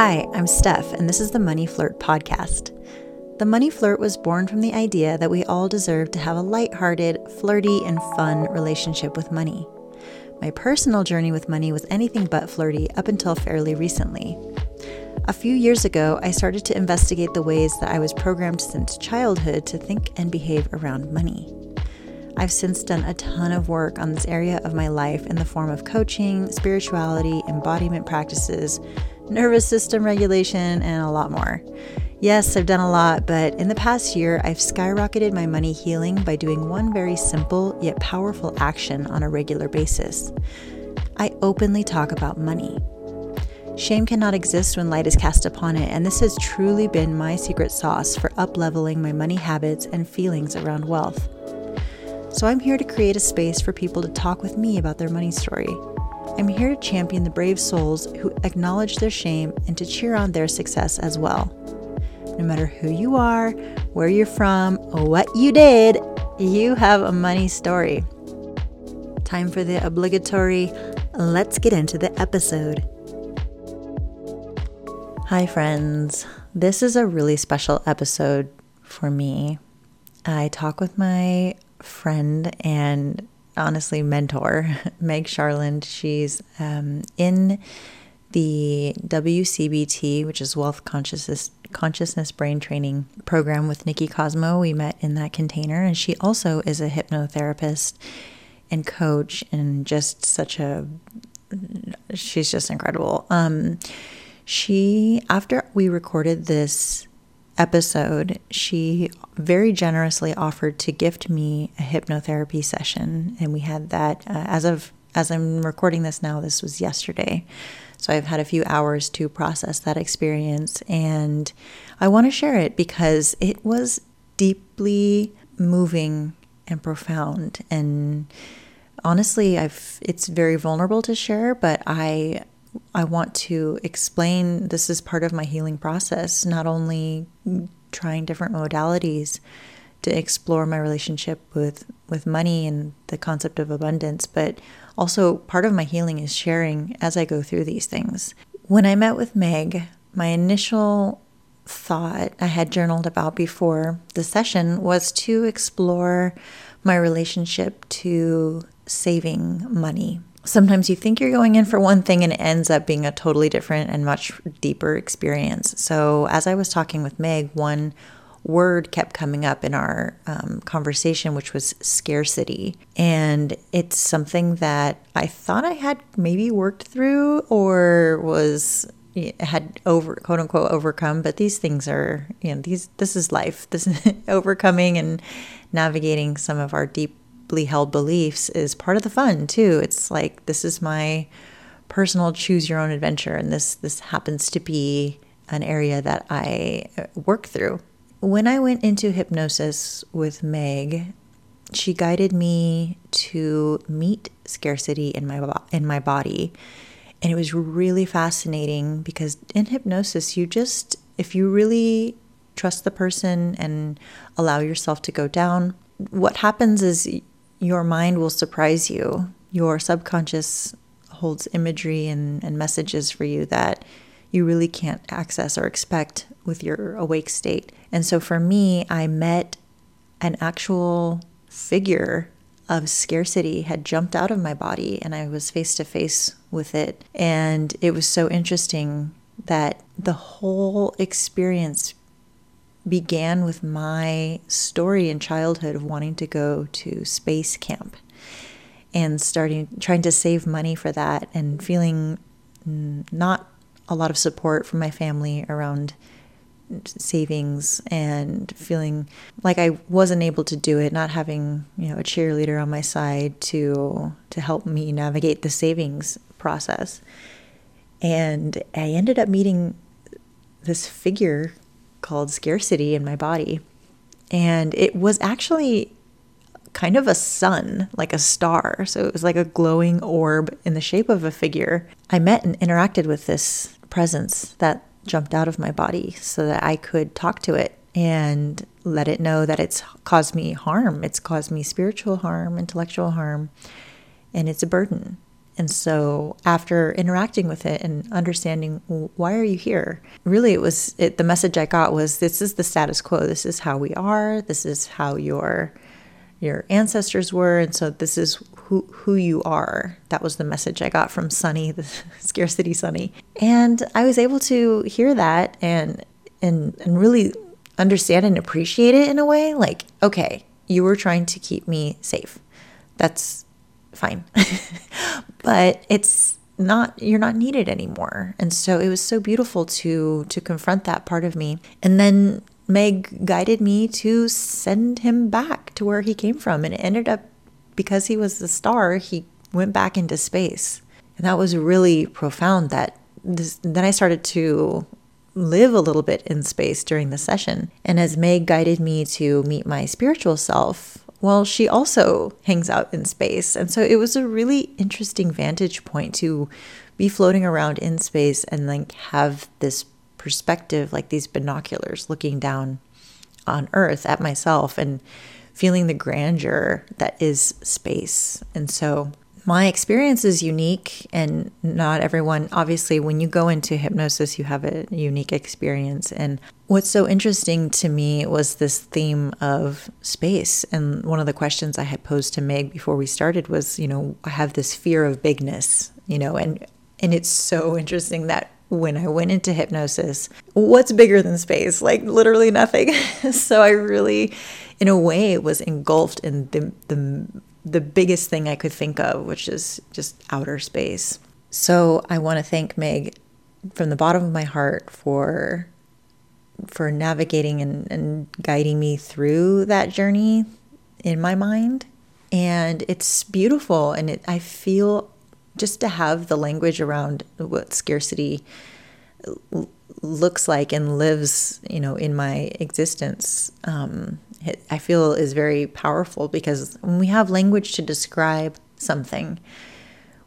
Hi, I'm Steph, and this is the Money Flirt podcast. The Money Flirt was born from the idea that we all deserve to have a light-hearted, flirty, and fun relationship with money. My personal journey with money was anything but flirty up until fairly recently. A few years ago, I started to investigate the ways that I was programmed since childhood to think and behave around money. I've since done a ton of work on this area of my life in the form of coaching, spirituality, embodiment practices, nervous system regulation, and a lot more. Yes, I've done a lot, but in the past year, I've skyrocketed my money healing by doing one very simple yet powerful action on a regular basis. I openly talk about money. Shame cannot exist when light is cast upon it, and this has truly been my secret sauce for upleveling my money habits and feelings around wealth. So I'm here to create a space for people to talk with me about their money story. I'm here to champion the brave souls who acknowledge their shame and to cheer on their success as well. No matter who you are, where you're from, what you did, you have a money story. Time for the obligatory let's get into the episode. Hi, friends. This is a really special episode for me. I talk with my friend and honestly mentor, Meg Sharland. She's um, in the WCBT, which is Wealth Consciousness Consciousness Brain Training program with Nikki Cosmo. We met in that container, and she also is a hypnotherapist and coach, and just such a she's just incredible. Um, she after we recorded this episode, she very generously offered to gift me a hypnotherapy session, and we had that uh, as of as I'm recording this now. This was yesterday, so I've had a few hours to process that experience, and I want to share it because it was deeply moving and profound. And honestly I've it's very vulnerable to share but I I want to explain this is part of my healing process, not only trying different modalities to explore my relationship with with money and the concept of abundance, but also part of my healing is sharing as I go through these things. When I met with Meg, my initial thought I had journaled about before the session was to explore my relationship to saving money sometimes you think you're going in for one thing and it ends up being a totally different and much deeper experience. So, as I was talking with Meg, one word kept coming up in our um, conversation, which was scarcity. And it's something that I thought I had maybe worked through or was had over quote unquote overcome but these things are you know these this is life this is overcoming and navigating some of our deep deeply held beliefs is part of the fun too. It's like this is my personal choose your own adventure and this this happens to be an area that I uh, work through. When I went into hypnosis with Meg, she guided me to meet scarcity in my in my body. And it was really fascinating because in hypnosis you just if you really trust the person and allow yourself to go down, what happens is your mind will surprise you. Your subconscious holds imagery and, and messages for you that you really can't access or expect with your awake state. And so for me, I met an actual figure of scarcity had jumped out of my body and I was face to face with it. And it was so interesting that the whole experience began with my story in childhood of wanting to go to space camp and starting trying to save money for that and feeling not a lot of support from my family around savings and feeling like I wasn't able to do it not having you know a cheerleader on my side to to help me navigate the savings process. And I ended up meeting this figure called scarcity in my body. And it was actually kind of a sun, like a star. So it was like a glowing orb in the shape of a figure. I met and interacted with this presence that jumped out of my body so that I could talk to it and let it know that it's caused me harm. It's caused me spiritual harm, intellectual harm, and it's a burden. And so after interacting with it and understanding why are you here? Really it was it, the message I got was this is the status quo. This is how we are. This is how your your ancestors were and so this is who who you are. That was the message I got from Sunny, the scarcity Sunny. And I was able to hear that and and and really understand and appreciate it in a way like okay, you were trying to keep me safe. That's fine. but it's not you're not needed anymore. And so it was so beautiful to to confront that part of me. And then Meg guided me to send him back to where he came from and it ended up because he was the star, he went back into space. And that was really profound that this, then I started to live a little bit in space during the session. And as Meg guided me to meet my spiritual self, well, she also hangs out in space. And so it was a really interesting vantage point to be floating around in space and like have this perspective, like these binoculars looking down on Earth at myself and feeling the grandeur that is space. And so my experience is unique and not everyone obviously when you go into hypnosis you have a unique experience and what's so interesting to me was this theme of space and one of the questions i had posed to meg before we started was you know i have this fear of bigness you know and and it's so interesting that when I went into hypnosis, what's bigger than space? Like literally nothing. so I really, in a way, was engulfed in the, the the biggest thing I could think of, which is just outer space. So I want to thank Meg from the bottom of my heart for for navigating and, and guiding me through that journey in my mind. And it's beautiful and it, I feel just to have the language around what scarcity looks like and lives, you know, in my existence um, I feel is very powerful because when we have language to describe something,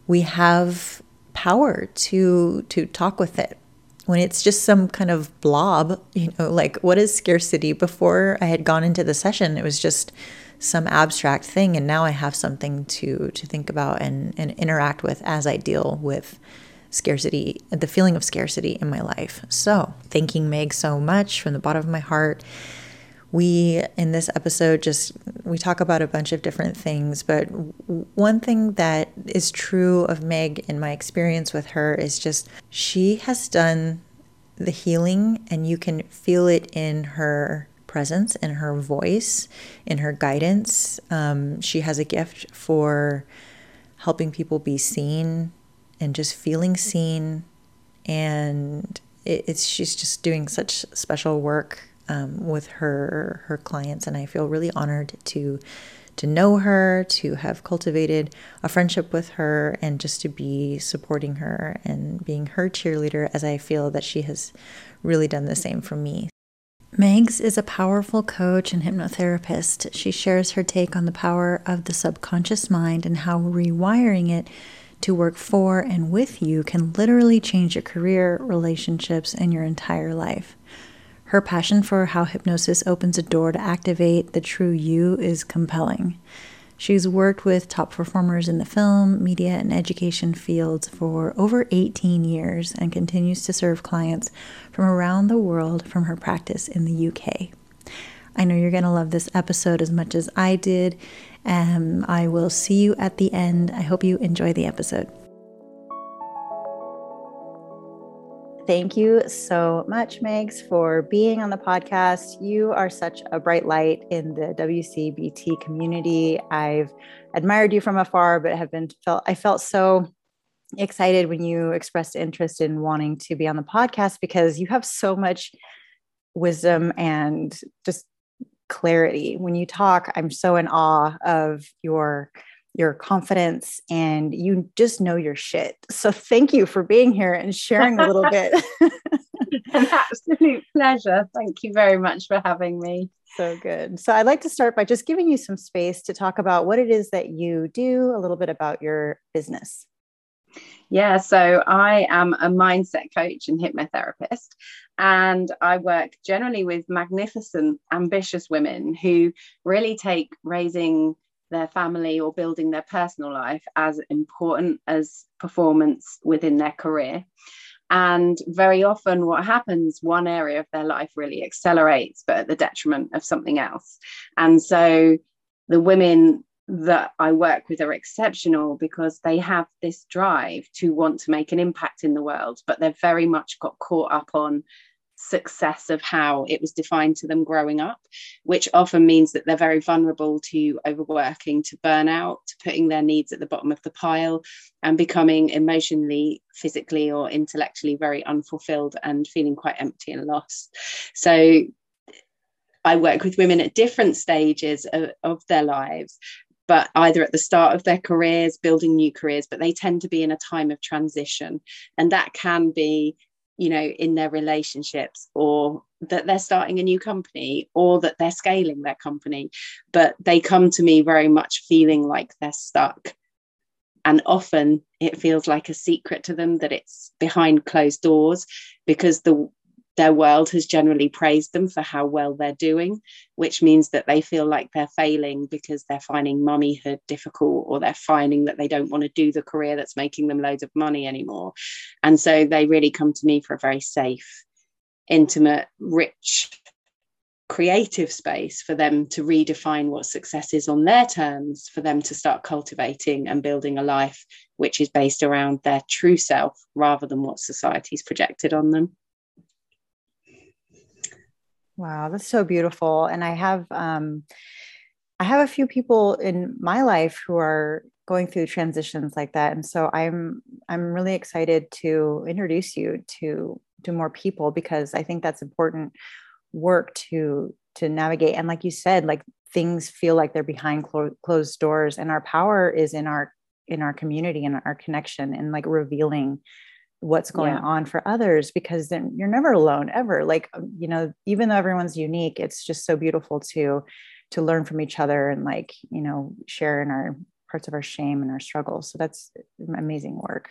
we have power to to talk with it. When it's just some kind of blob, you know, like what is scarcity? Before I had gone into the session, it was just some abstract thing, and now I have something to to think about and and interact with as I deal with scarcity, the feeling of scarcity in my life. So, thanking Meg so much from the bottom of my heart we in this episode just we talk about a bunch of different things but one thing that is true of meg in my experience with her is just she has done the healing and you can feel it in her presence in her voice in her guidance. Um, she has a gift for helping people be seen and just feeling seen and it, it's she's just doing such special work um, with her her clients, and I feel really honored to to know her, to have cultivated a friendship with her, and just to be supporting her and being her cheerleader, as I feel that she has really done the same for me. Megs is a powerful coach and hypnotherapist. She shares her take on the power of the subconscious mind and how rewiring it to work for and with you can literally change your career, relationships, and your entire life. Her passion for how hypnosis opens a door to activate the true you is compelling. She's worked with top performers in the film, media, and education fields for over 18 years and continues to serve clients from around the world from her practice in the UK. I know you're going to love this episode as much as I did. Um, I will see you at the end. I hope you enjoy the episode. Thank you so much, Megs, for being on the podcast. You are such a bright light in the WCBT community. I've admired you from afar, but have been felt I felt so excited when you expressed interest in wanting to be on the podcast because you have so much wisdom and just clarity. When you talk, I'm so in awe of your your confidence and you just know your shit. So thank you for being here and sharing a little bit. An absolute pleasure. Thank you very much for having me. So good. So I'd like to start by just giving you some space to talk about what it is that you do, a little bit about your business. Yeah, so I am a mindset coach and hypnotherapist, and I work generally with magnificent, ambitious women who really take raising their family or building their personal life as important as performance within their career. And very often, what happens, one area of their life really accelerates, but at the detriment of something else. And so the women that I work with are exceptional because they have this drive to want to make an impact in the world, but they've very much got caught up on success of how it was defined to them growing up, which often means that they're very vulnerable to overworking, to burnout, to putting their needs at the bottom of the pile, and becoming emotionally, physically, or intellectually very unfulfilled and feeling quite empty and lost. So I work with women at different stages of, of their lives, but either at the start of their careers, building new careers, but they tend to be in a time of transition. And that can be you know in their relationships or that they're starting a new company or that they're scaling their company. But they come to me very much feeling like they're stuck. And often it feels like a secret to them that it's behind closed doors because the their world has generally praised them for how well they're doing, which means that they feel like they're failing because they're finding mummyhood difficult or they're finding that they don't want to do the career that's making them loads of money anymore. And so they really come to me for a very safe, intimate, rich, creative space for them to redefine what success is on their terms, for them to start cultivating and building a life which is based around their true self rather than what society's projected on them. Wow, that's so beautiful. And I have um I have a few people in my life who are going through transitions like that. And so I'm I'm really excited to introduce you to to more people because I think that's important work to to navigate and like you said like things feel like they're behind clo- closed doors and our power is in our in our community and our connection and like revealing what's going yeah. on for others because then you're never alone ever like um, you know even though everyone's unique it's just so beautiful to to learn from each other and like you know share in our parts of our shame and our struggles so that's amazing work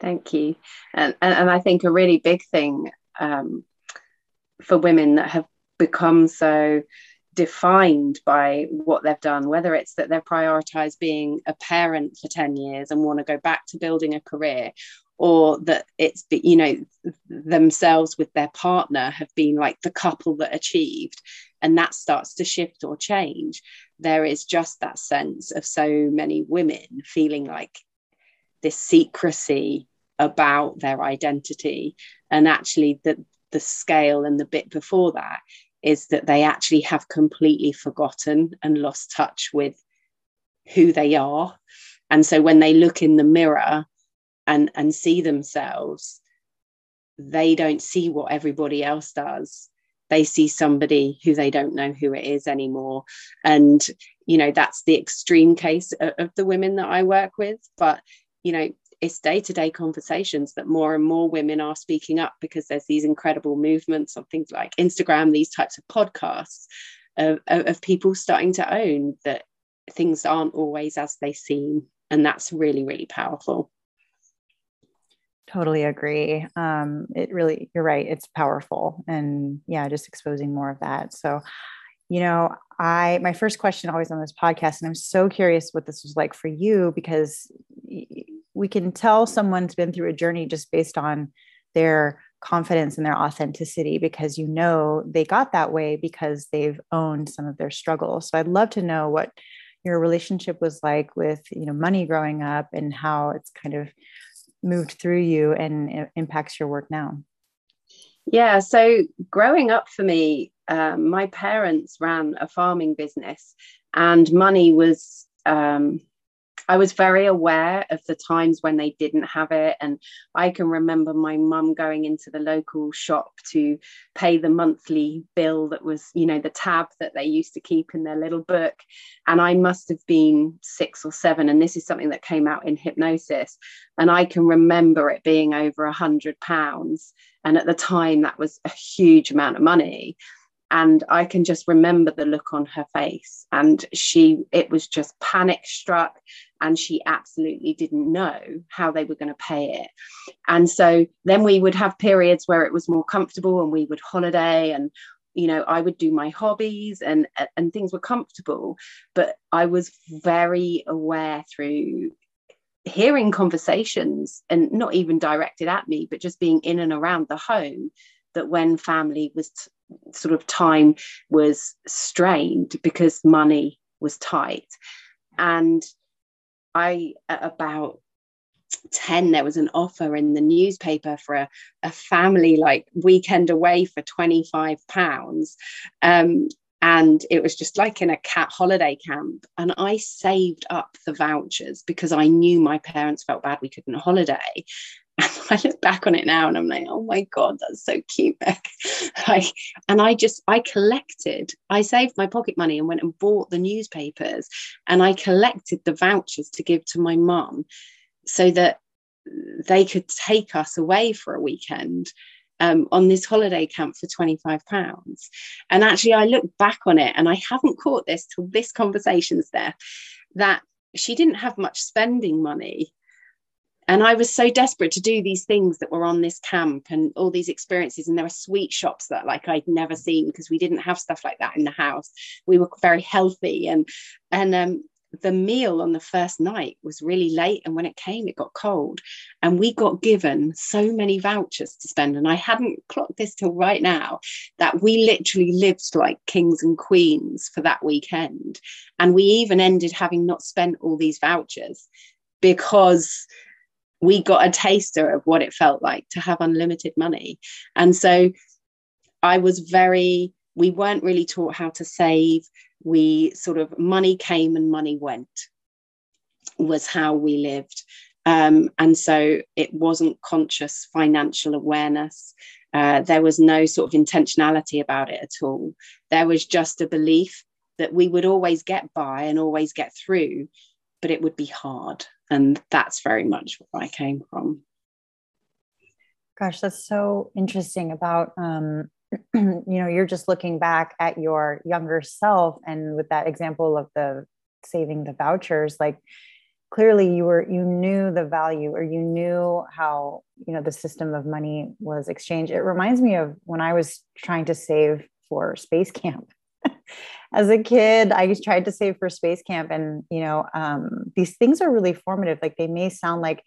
thank you and and, and i think a really big thing um, for women that have become so defined by what they've done, whether it's that they've prioritized being a parent for 10 years and want to go back to building a career, or that it's you know themselves with their partner have been like the couple that achieved and that starts to shift or change there is just that sense of so many women feeling like this secrecy about their identity. And actually the the scale and the bit before that is that they actually have completely forgotten and lost touch with who they are. And so when they look in the mirror and and see themselves they don't see what everybody else does. They see somebody who they don't know who it is anymore. And you know that's the extreme case of, of the women that i work with. But you know it's day-to-day conversations that more and more women are speaking up because there's these incredible movements on things like instagram these types of podcasts of, of people starting to own that things aren't always as they seem. And that's really really powerful Totally agree. Um, it really, you're right. It's powerful. And yeah, just exposing more of that. So, you know, I, my first question always on this podcast, and I'm so curious what this was like for you because we can tell someone's been through a journey just based on their confidence and their authenticity because you know they got that way because they've owned some of their struggles. So I'd love to know what your relationship was like with, you know, money growing up and how it's kind of moved through you and impacts your work now? Yeah, so growing up for me, um, my parents ran a farming business, and money was um, I was very aware of the times when they didn't have it. And I can remember my mum going into the local shop to pay the monthly bill that was, you know, the tab that they used to keep in their little book. And I must have been six or seven. And this is something that came out in hypnosis. And I can remember it being over a hundred pounds. And at the time, that was a huge amount of money and i can just remember the look on her face. And she it was just panic struck and she absolutely didn't know how they were going to pay it. And so then we would have periods where it was more comfortable and we would holiday and you know i would do my hobbies and and things were comfortable. But i was very aware through hearing conversations and not even directed at me but just being in and around the home that when family was sort of time was strained because money was tight. And i at about 10 there was an offer in the newspaper for a, a family like weekend away for 25 pounds. Um, and it was just like in a cat holiday camp. And i saved up the vouchers because i knew my parents felt bad we couldn't holiday i look back on it now and i'm like oh my god that's so cute like and i just i collected i saved my pocket money and went and bought the newspapers and i collected the vouchers to give to my mum so that they could take us away for a weekend um, on this holiday camp for 25 pounds. And actually i look back on it and i haven't caught this till this conversation's there that she didn't have much spending money and i was so desperate to do these things that were on this camp and all these experiences. And there were sweet shops that like i'd never seen because we didn't have stuff like that in the house. We were very healthy. And and um the meal on the first night was really late. And when it came it got cold. And we got given so many vouchers to spend. And i hadn't clocked this till right now that we literally lived like kings and queens for that weekend. And we even ended having not spent all these vouchers because we got a taster of what it felt like to have unlimited money. And so i was very we weren't really taught how to save. We sort of money came and money went was how we lived. Um, and so it wasn't conscious financial awareness. Uh, there was no sort of intentionality about it at all. There was just a belief that we would always get by and always get through but it would be hard. And that's very much where i came from. Gosh that's so interesting about um, you know you're just looking back at your younger self and with that example of the saving the vouchers like clearly you were you knew the value or you knew how you know the system of money was exchanged. It reminds me of when i was trying to save for space camp as a kid i tried to save for space camp and you know um, these things are really formative. Like they may sound like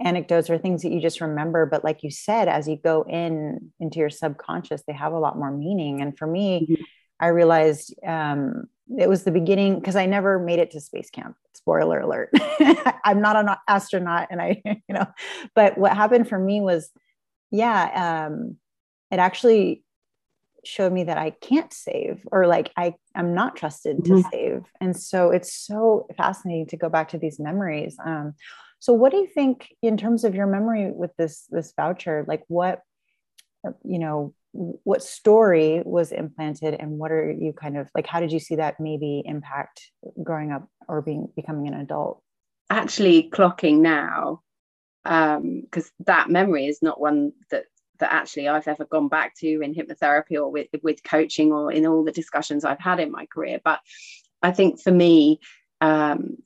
anecdotes or things that you just remember but like you said as you go in into your subconscious they have a lot more meaning. And for me mm-hmm. i realized um, it was the beginning because i never made it to space camp. Spoiler alert. I'm not an astronaut and i you know but what happened for me was yeah um, it actually showed me that i can't save or like i i'm not trusted to mm-hmm. save and so it's so fascinating to go back to these memories um, so what do you think in terms of your memory with this this voucher? Like what you know, what story was implanted and what are you kind of like how did you see that maybe impact growing up or being becoming an adult? Actually clocking now um because that memory is not one that that actually I've ever gone back to in hypnotherapy or with with coaching or in all the discussions I've had in my career. But I think for me, um,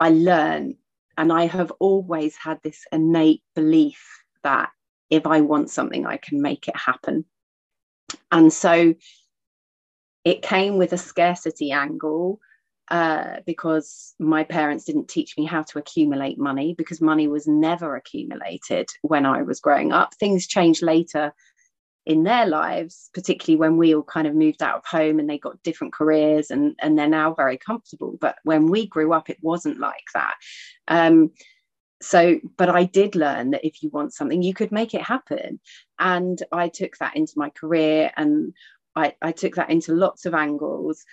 I learn and I have always had this innate belief that if I want something, I can make it happen. And so it came with a scarcity angle uh, because my parents didn't teach me how to accumulate money because money was never accumulated when I was growing up. Things changed later in their lives, particularly when we all kind of moved out of home and they got different careers and, and they're now very comfortable. But when we grew up, it wasn't like that. Um, so, but I did learn that if you want something, you could make it happen. And I took that into my career and I, I took that into lots of angles.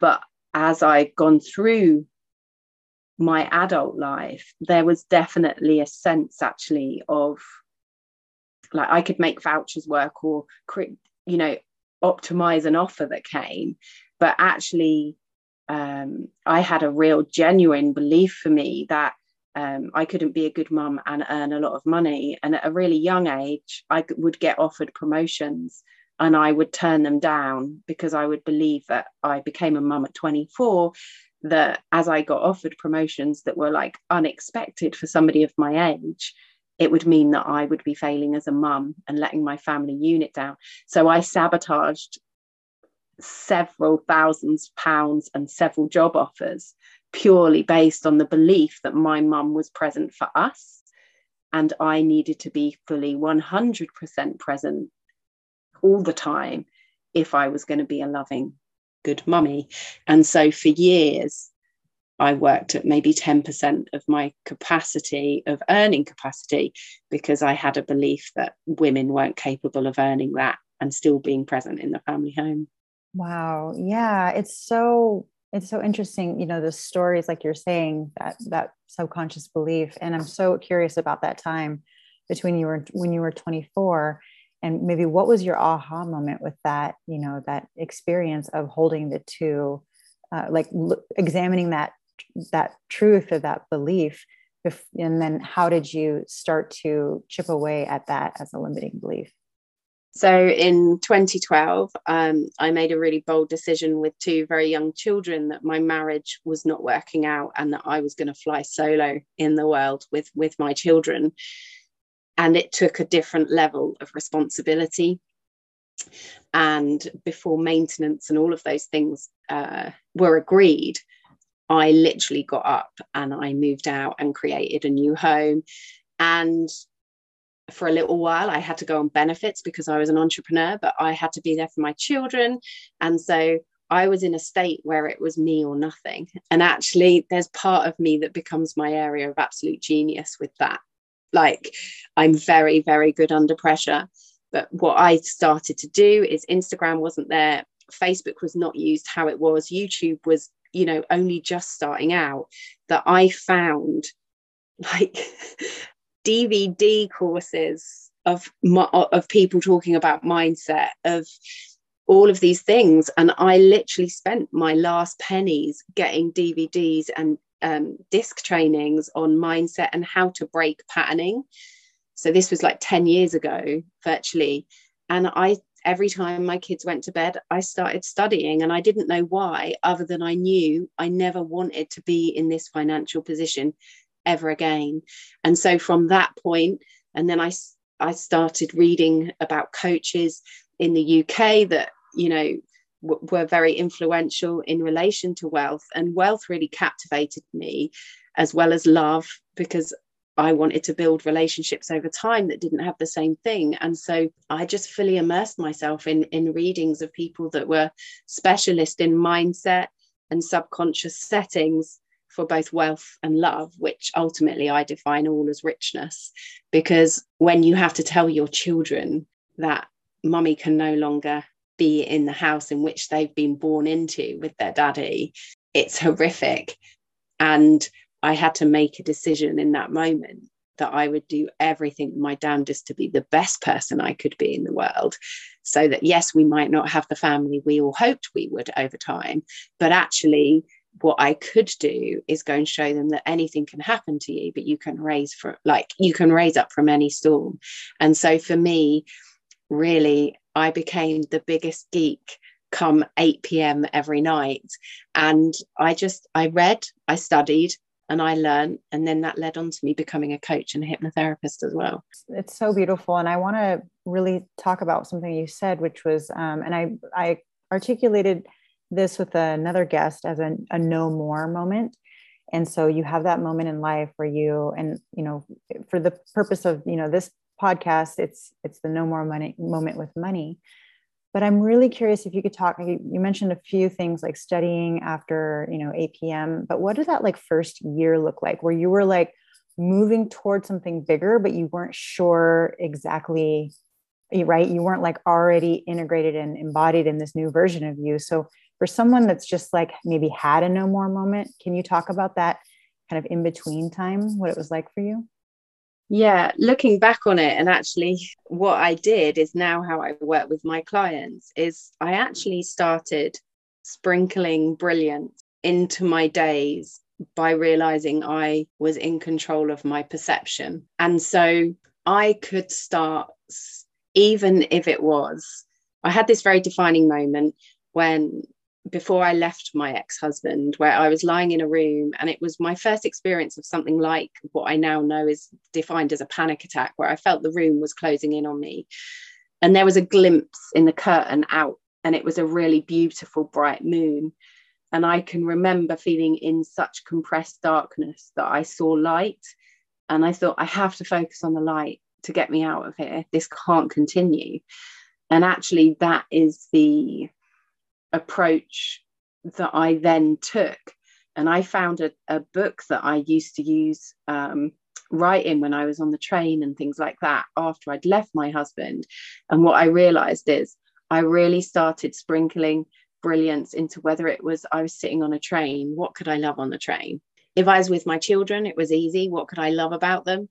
But as I've gone through my adult life, there was definitely a sense actually of like I could make vouchers work or you know optimize an offer that came but actually um, I had a real genuine belief for me that um, I couldn't be a good mum and earn a lot of money. And at a really young age, I would get offered promotions and I would turn them down because I would believe that I became a mum at 24. That as I got offered promotions that were like unexpected for somebody of my age, it would mean that I would be failing as a mum and letting my family unit down. So I sabotaged several thousands pounds and several job offers purely based on the belief that my mum was present for us and I needed to be fully 100% present all the time if I was going to be a loving, good mummy. And so for years, I worked at maybe 10% of my capacity of earning capacity because I had a belief that women weren't capable of earning that and still being present in the family home. Wow. Yeah. It's so it's so interesting, you know, the stories like you're saying, that that subconscious belief. And I'm so curious about that time between you were when you were 24 and maybe what was your aha moment with that, you know, that experience of holding the two, uh, like l- examining that that truth or that belief and then how did you start to chip away at that as a limiting belief so in 2012, um, I made a really bold decision with two very young children that my marriage was not working out and that I was going to fly solo in the world with, with my children. And it took a different level of responsibility. And before maintenance and all of those things uh, were agreed, I literally got up and I moved out and created a new home. And for a little while i had to go on benefits because i was an entrepreneur but i had to be there for my children and so i was in a state where it was me or nothing and actually there's part of me that becomes my area of absolute genius with that like i'm very very good under pressure. But what i started to do is instagram wasn't there facebook was not used how it was youtube was you know only just starting out that i found like DVD courses of of people talking about mindset of all of these things. And i literally spent my last pennies getting dvds and um, disc trainings on mindset and how to break patterning so this was like 10 years ago virtually and i every time my kids went to bed i started studying and i didn't know why other than i knew i never wanted to be in this financial position ever again. And so from that point, and then I, I started reading about coaches in the UK that, you know, w- were very influential in relation to wealth. And wealth really captivated me as well as love because I wanted to build relationships over time that didn't have the same thing. And so I just fully immersed myself in, in readings of people that were specialist in mindset and subconscious settings for both wealth and love, which ultimately I define all as richness. Because when you have to tell your children that mummy can no longer be in the house in which they've been born into with their daddy, it's horrific. And I had to make a decision in that moment that I would do everything my damnedest to be the best person I could be in the world. So that, yes, we might not have the family we all hoped we would over time, but actually, what I could do is go and show them that anything can happen to you, but you can raise for like you can raise up from any storm. And so for me, really, I became the biggest geek come 8 p.m. every night. And I just I read, I studied, and I learned, and then that led on to me becoming a coach and a hypnotherapist as well. It's so beautiful, and I want to really talk about something you said, which was, um, and I I articulated this with another guest as a, a no more moment and so you have that moment in life where you and you know for the purpose of you know this podcast it's it's the no more money moment with money. But i'm really curious if you could talk you mentioned a few things like studying after you know 8 p.m but what did that like first year look like? Where you were like moving towards something bigger but you weren't sure exactly right? You weren't like already integrated and embodied in this new version of you. So for someone that's just like maybe had a no more moment can you talk about that kind of in between time what it was like for you yeah looking back on it and actually what i did is now how i work with my clients is i actually started sprinkling brilliance into my days by realizing i was in control of my perception. And so i could start even if it was i had this very defining moment when before I left my ex husband, where I was lying in a room and it was my first experience of something like what I now know is defined as a panic attack, where I felt the room was closing in on me. And there was a glimpse in the curtain out and it was a really beautiful bright moon. And i can remember feeling in such compressed darkness that i saw light and i thought i have to focus on the light to get me out of here. This can't continue. And actually that is the approach that i then took and i found a, a book that i used to use um, writing when i was on the train and things like that after i'd left my husband and what i realized is I really started sprinkling brilliance into whether it was I was sitting on a train, what could I love on the train? If I was with my children, it was easy. What could I love about them?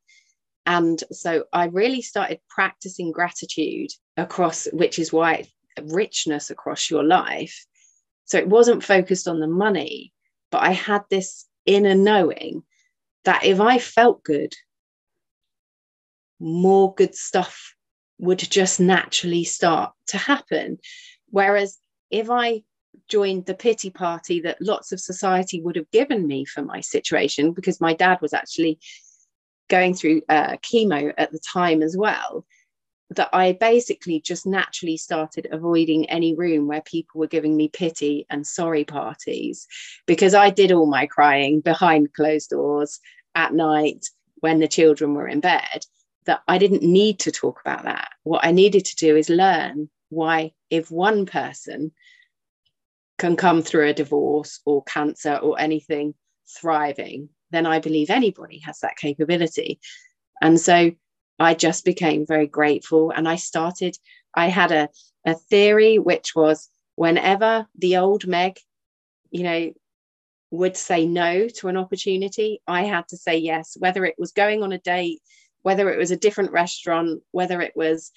And so I really started practicing gratitude across, which is why richness across your life. So it wasn't focused on the money, but I had this inner knowing that if I felt good, more good stuff would just naturally start to happen. Whereas if I joined the pity party that lots of society would have given me for my situation, because my dad was actually going through uh, chemo at the time as well, that I basically just naturally started avoiding any room where people were giving me pity and sorry parties because I did all my crying behind closed doors at night when the children were in bed that I didn't need to talk about that. What I needed to do is learn why, if one person can come through a divorce or cancer or anything thriving, then I believe anybody has that capability. And so I just became very grateful. And I started, I had a, a theory which was whenever the old Meg, you know, would say no to an opportunity, I had to say yes, whether it was going on a date, whether it was a different restaurant, whether it was,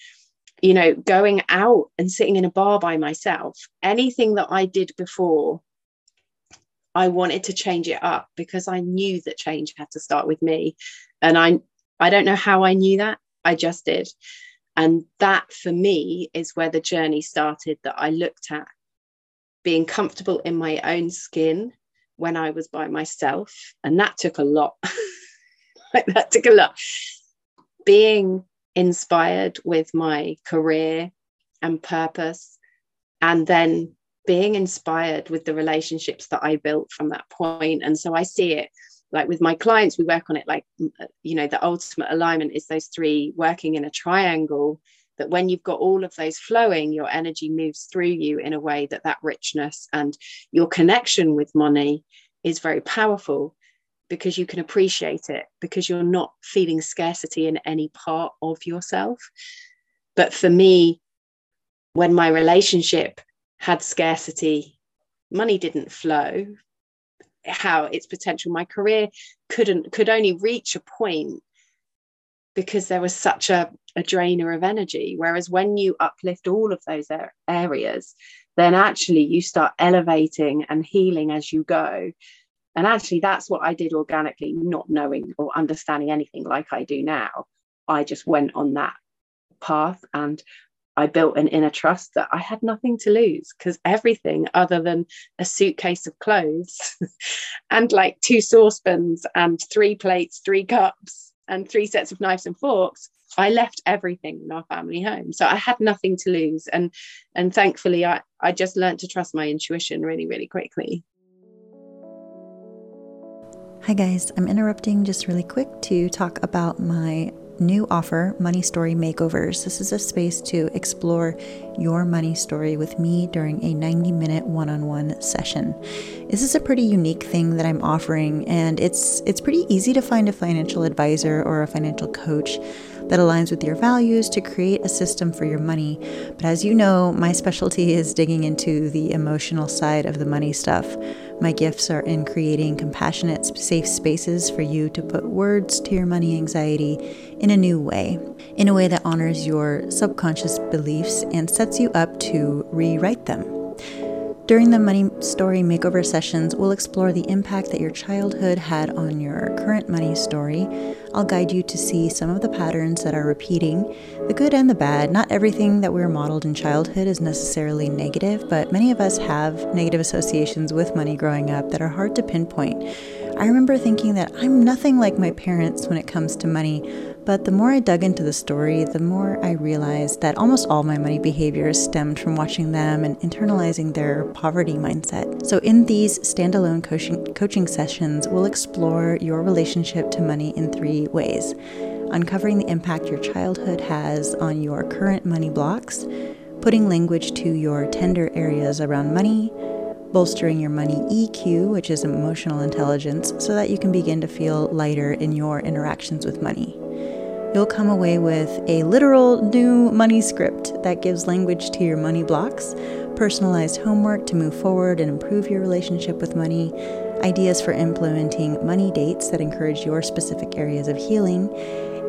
you know, going out and sitting in a bar by myself, anything that I did before, I wanted to change it up because I knew that change had to start with me. And I I don't know how I knew that. I just did. And that for me is where the journey started that I looked at being comfortable in my own skin when I was by myself. And that took a lot. like that took a lot being inspired with my career and purpose, and then being inspired with the relationships that I built from that point. And so I see it like with my clients, we work on it like, uh, you know, the ultimate alignment is those three working in a triangle. That when you've got all of those flowing, your energy moves through you in a way that that richness and your connection with money is very powerful because you can appreciate it because you're not feeling scarcity in any part of yourself. But for me, when my relationship had scarcity, money didn't flow. How its potential, my career couldn't could only reach a point because there was such a, a drainer of energy. Whereas when you uplift all of those areas, then actually you start elevating and healing as you go and actually, that's what I did organically, not knowing or understanding anything like I do now. I just went on that path and I built an inner trust that I had nothing to lose because everything other than a suitcase of clothes and like two saucepans and three plates, three cups, and three sets of knives and forks, I left everything in our family home. So I had nothing to lose. And and thankfully I, I just learned to trust my intuition really, really quickly. Hi, guys. I'm interrupting just really quick to talk about my new offer, Money Story Makeovers. This is a space to explore your money story with me during a 90 minute one on one session. This is a pretty unique thing that I'm offering, and it's, it's pretty easy to find a financial advisor or a financial coach that aligns with your values to create a system for your money. But as you know, my specialty is digging into the emotional side of the money stuff. My gifts are in creating compassionate, safe spaces for you to put words to your money anxiety in a new way, in a way that honors your subconscious beliefs and sets you up to rewrite them. During the Money Story Makeover sessions, we'll explore the impact that your childhood had on your current money story. I'll guide you to see some of the patterns that are repeating, the good and the bad. Not everything that we are modeled in childhood is necessarily negative, but many of us have negative associations with money growing up that are hard to pinpoint. I remember thinking that I'm nothing like my parents when it comes to money, but the more I dug into the story, the more I realized that almost all my money behaviors stemmed from watching them and internalizing their poverty mindset. So, in these standalone coaching, coaching sessions, we'll explore your relationship to money in three ways uncovering the impact your childhood has on your current money blocks, putting language to your tender areas around money bolstering your money EQ, which is emotional intelligence, so that you can begin to feel lighter in your interactions with money. You'll come away with a literal new money script that gives language to your money blocks, personalized homework to move forward and improve your relationship with money, ideas for implementing money dates that encourage your specific areas of healing,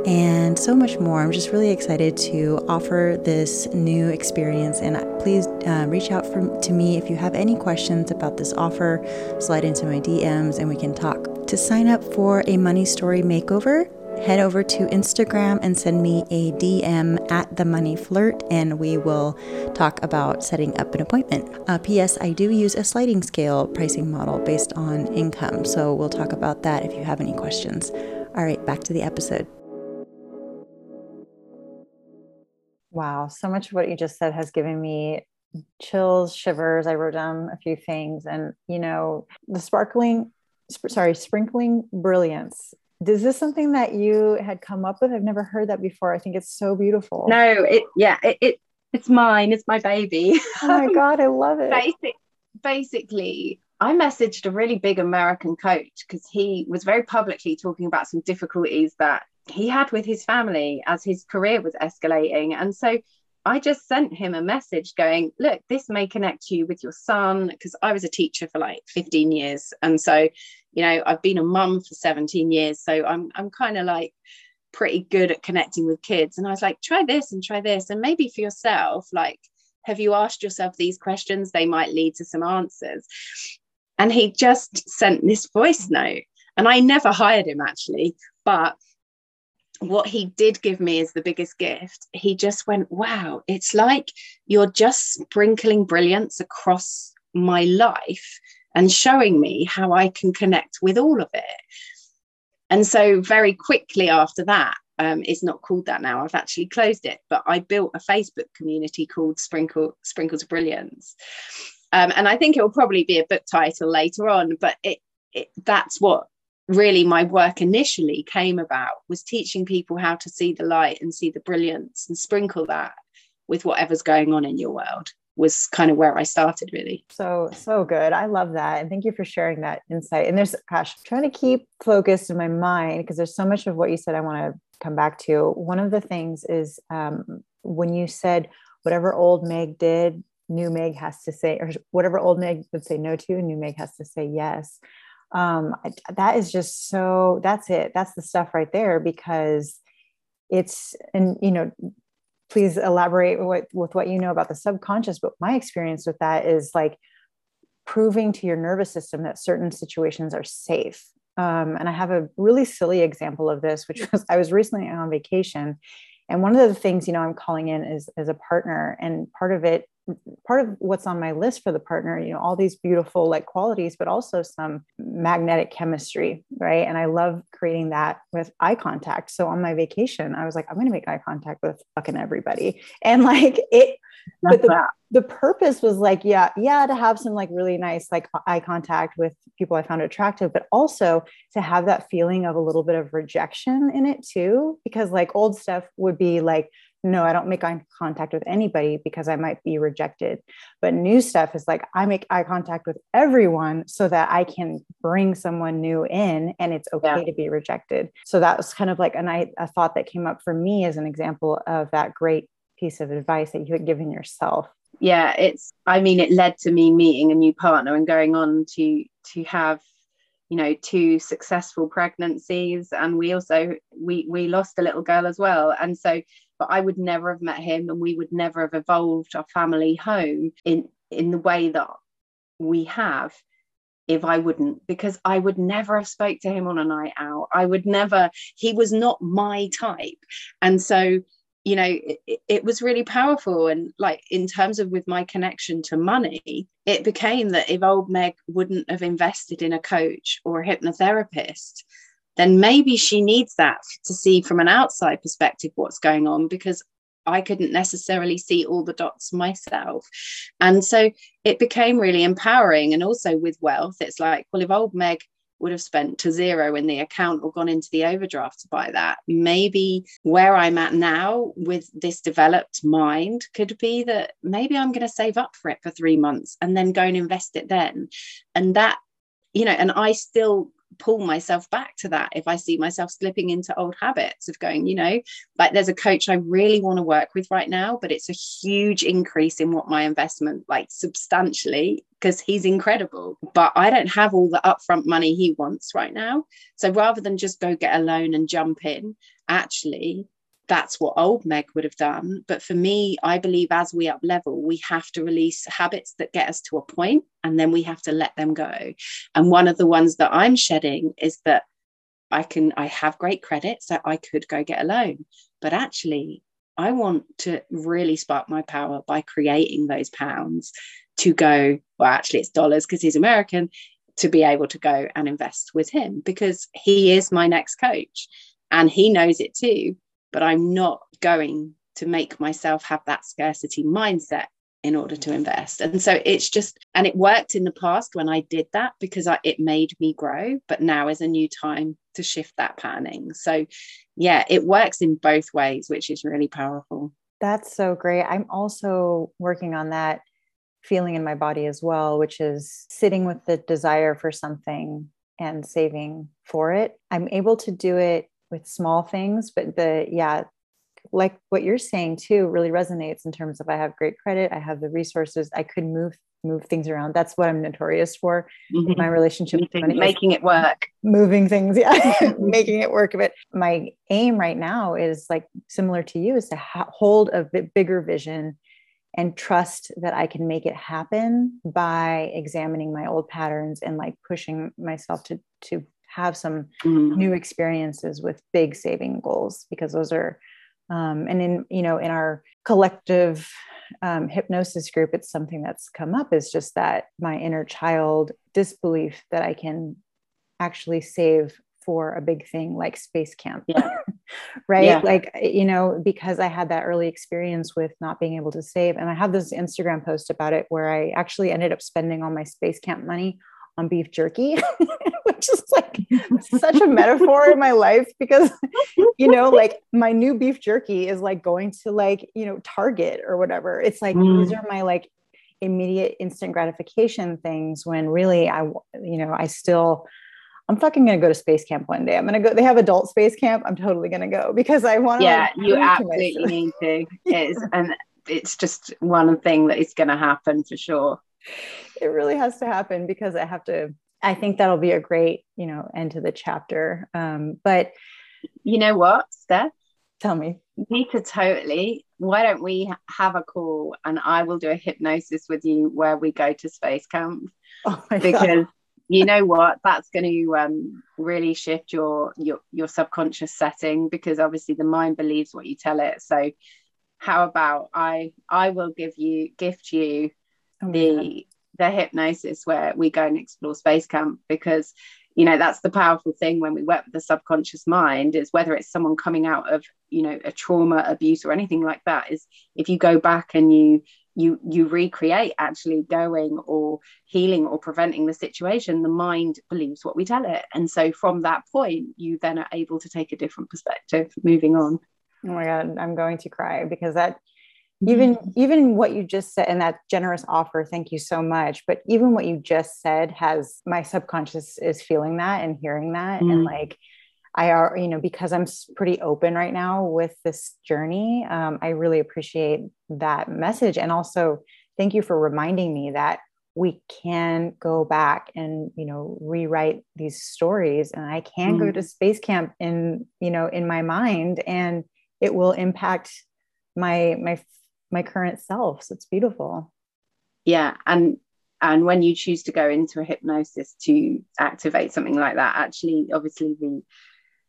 and so much more. I'm just really excited to offer this new experience. And please uh, reach out for, to me if you have any questions about this offer. Slide into my DMs and we can talk. To sign up for a money story makeover, head over to Instagram and send me a DM at the money flirt, and we will talk about setting up an appointment. Uh, P.S. I do use a sliding scale pricing model based on income, so we'll talk about that if you have any questions. All right, back to the episode. Wow, so much of what you just said has given me chills, shivers. I wrote down a few things, and you know, the sparkling, sp- sorry, sprinkling brilliance. Is this something that you had come up with? I've never heard that before. I think it's so beautiful. No, it yeah, it, it it's mine. It's my baby. Oh my god, I love it. Basic, basically, I messaged a really big American coach because he was very publicly talking about some difficulties that he had with his family as his career was escalating. And so I just sent him a message going, Look, this may connect you with your son. Because I was a teacher for like 15 years. And so, you know, I've been a mum for 17 years. So I'm, I'm kind of like pretty good at connecting with kids. And I was like, Try this and try this. And maybe for yourself, like, have you asked yourself these questions? They might lead to some answers. And he just sent this voice note. And I never hired him actually, but what he did give me is the biggest gift. He just went, Wow, it's like you're just sprinkling brilliance across my life and showing me how I can connect with all of it. And so, very quickly after that, um, it's not called that now. I've actually closed it, but I built a Facebook community called Sprinkle Sprinkles Brilliance, um, and I think it will probably be a book title later on. But it, it that's what really my work initially came about was teaching people how to see the light and see the brilliance and sprinkle that with whatever's going on in your world was kind of where I started really. So, so good. I love that. And thank you for sharing that insight. And there's, gosh, trying to keep focused in my mind because there's so much of what you said I want to come back to. One of the things is um, when you said, whatever old Meg did, new Meg has to say, or whatever old Meg would say no to, new Meg has to say yes um, that is just so that's it. That's the stuff right there because it's and you know please elaborate with, with what you know about the subconscious but my experience with that is like proving to your nervous system that certain situations are safe. Um, and i have a really silly example of this which was i was recently on vacation and one of the things you know i'm calling in is as a partner. And part of it part of what's on my list for the partner you know all these beautiful like qualities but also some magnetic chemistry right? And i love creating that with eye contact. So on my vacation i was like i'm going to make eye contact with fucking everybody. And like it but the, the purpose was like yeah yeah to have some like really nice like eye contact with people i found attractive but also to have that feeling of a little bit of rejection in it too because like old stuff would be like no, I don't make eye contact with anybody because I might be rejected. But new stuff is like I make eye contact with everyone so that I can bring someone new in and it's okay yeah. to be rejected. So that was kind of like an, a thought that came up for me as an example of that great piece of advice that you had given yourself. Yeah, it's, I mean, it led to me meeting a new partner and going on to, to have you know two successful pregnancies. And we also we we lost a little girl as well. And so but I would never have met him and we would never have evolved our family home in in the way that we have if I wouldn't because I would never have spoke to him on a night out. I would never he was not my type. And so you know it, it, was really powerful and like in terms of with my connection to money it became that if old meg wouldn't have invested in a coach or a hypnotherapist then maybe she needs that to see from an outside perspective what's going on because I couldn't necessarily see all the dots myself. And so it became really empowering. And also with wealth, it's like, well, if old Meg would have spent to zero in the account or gone into the overdraft to buy that. Maybe where I'm at now with this developed mind could be that maybe I'm going to save up for it for three months and then go and invest it then. And that, you know, and I still pull myself back to that if I see myself slipping into old habits of going, you know, like there's a coach I really want to work with right now, but it's a huge increase in what my investment, like substantially, because he's incredible. But I don't have all the upfront money he wants right now. So rather than just go get a loan and jump in, actually, that's what old Meg would have done. But for me, I believe as we up level, we have to release habits that get us to a point and then we have to let them go. And one of the ones that I'm shedding is that I can, I have great credit, so I could go get a loan. But actually, I want to really spark my power by creating those pounds to go, well, actually, it's dollars because he's American, to be able to go and invest with him because he is my next coach and he knows it too but I'm not going to make myself have that scarcity mindset in order to invest. And so it's just, and it worked in the past when I did that because I, it made me grow, but now is a new time to shift that pattern. So yeah, it works in both ways, which is really powerful. That's so great. I'm also working on that feeling in my body as well, which is sitting with the desire for something and saving for it. I'm able to do it with small things but the yeah like what you're saying too really resonates in terms of i have great credit i have the resources i could move move things around. That's what i'm notorious for mm-hmm. my relationship making, making it work. moving things yeah making it work. But my aim right now is like similar to you is to ha- hold a bit bigger vision and trust that I can make it happen by examining my old patterns and like pushing myself to to have some mm-hmm. new experiences with big saving goals because those are um, and in you know in our collective um, hypnosis group it's something that's come up is just that my inner child disbelief that i can actually save for a big thing like space camp yeah. right yeah. like you know because i had that early experience with not being able to save and i have this instagram post about it where i actually ended up spending all my space camp money on beef jerky, is like such a metaphor in my life because, you know, like my new beef jerky is like going to like, you know, Target or whatever. It's like, mm. these are my like immediate instant gratification things when really I, you know, I still, I'm fucking gonna go to space camp one day. I'm gonna go. They have adult space camp. I'm totally gonna go because I want to. Yeah, like, you absolutely need to. It's and it's just one thing that is gonna happen for sure it really has to happen because I have to. I think that'll be a great, you know, end to the chapter. Um, but you know what, Steph? Tell me. Nita, totally. Why don't we have a call and I will do a hypnosis with you where we go to space camp? Oh because God. you know what? That's going to um, really shift your your your subconscious setting because obviously the mind believes what you tell it. So how about I I will give you gift you oh the the hypnosis where we go and explore space camp because you know that's the powerful thing when we work with the subconscious mind is whether it's someone coming out of you know a trauma abuse or anything like that is if you go back and you you you recreate actually going or healing or preventing the situation the mind believes what we tell it. And so from that point you then are able to take a different perspective. Moving on. Oh my god i'm going to cry because that even mm-hmm. even what you just said and that generous offer thank you so much but even what you just said has my subconscious is feeling that and hearing that mm. and like i are you know because i'm pretty open right now with this journey um, i really appreciate that message and also thank you for reminding me that we can go back and you know rewrite these stories and i can mm. go to space camp in you know in my mind and it will impact my my my current self. So it's beautiful. Yeah and and when you choose to go into a hypnosis to activate something like that actually obviously the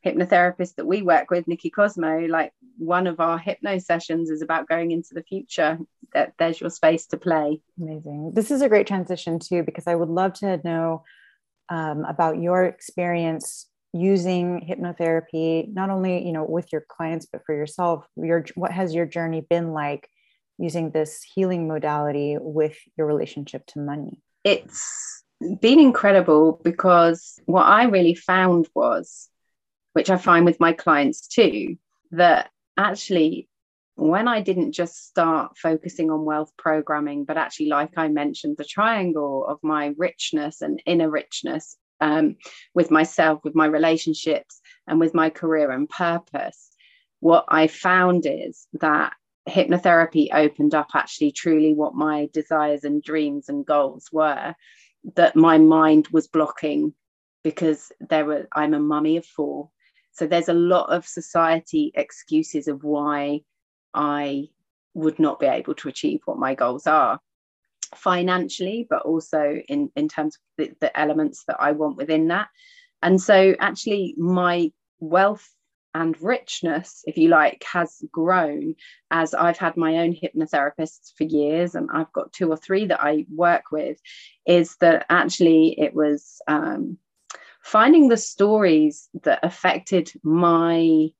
hypnotherapist that we work with nikki cosmo like one of our hypno sessions is about going into the future. That there's your space to play. Amazing. This is a great transition too because i would love to know um, about your experience using hypnotherapy not only you know with your clients but for yourself. Your what has your journey been like using this healing modality with your relationship to money? It's been incredible because what i really found was which i find with my clients too that actually when I didn't just start focusing on wealth programming, but actually, like I mentioned, the triangle of my richness and inner richness um, with myself, with my relationships, and with my career and purpose, what I found is that hypnotherapy opened up actually truly what my desires and dreams and goals were that my mind was blocking because there were I'm a mummy of four so there's a lot of society excuses of why I would not be able to achieve what my goals are financially, but also in, in terms of the, the elements that I want within that. And so actually my wealth and richness, if you like, has grown as I've had my own hypnotherapists for years, and I've got two or three that I work with. Is that actually it was um, finding the stories that affected my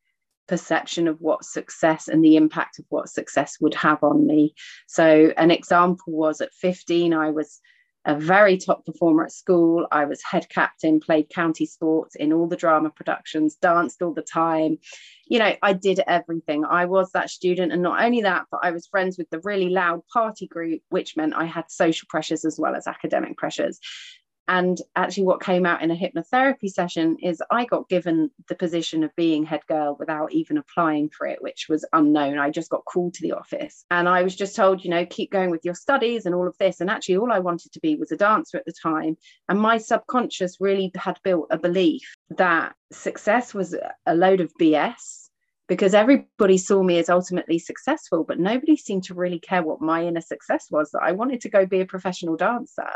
perception of what success and the impact of what success would have on me. So, an example was at 15, I was a very top performer at school. I was head captain, played county sports in all the drama productions, danced all the time. You know, I did everything. I was that student. And not only that, but I was friends with the really loud party group, which meant I had social pressures as well as academic pressures. And actually, what came out in a hypnotherapy session is I got given the position of being head girl without even applying for it, which was unknown. I just got called to the office and I was just told, you know, keep going with your studies and all of this. And actually, all I wanted to be was a dancer at the time. And my subconscious really had built a belief that success was a load of BS because everybody saw me as ultimately successful, but nobody seemed to really care what my inner success was. That I wanted to go be a professional dancer.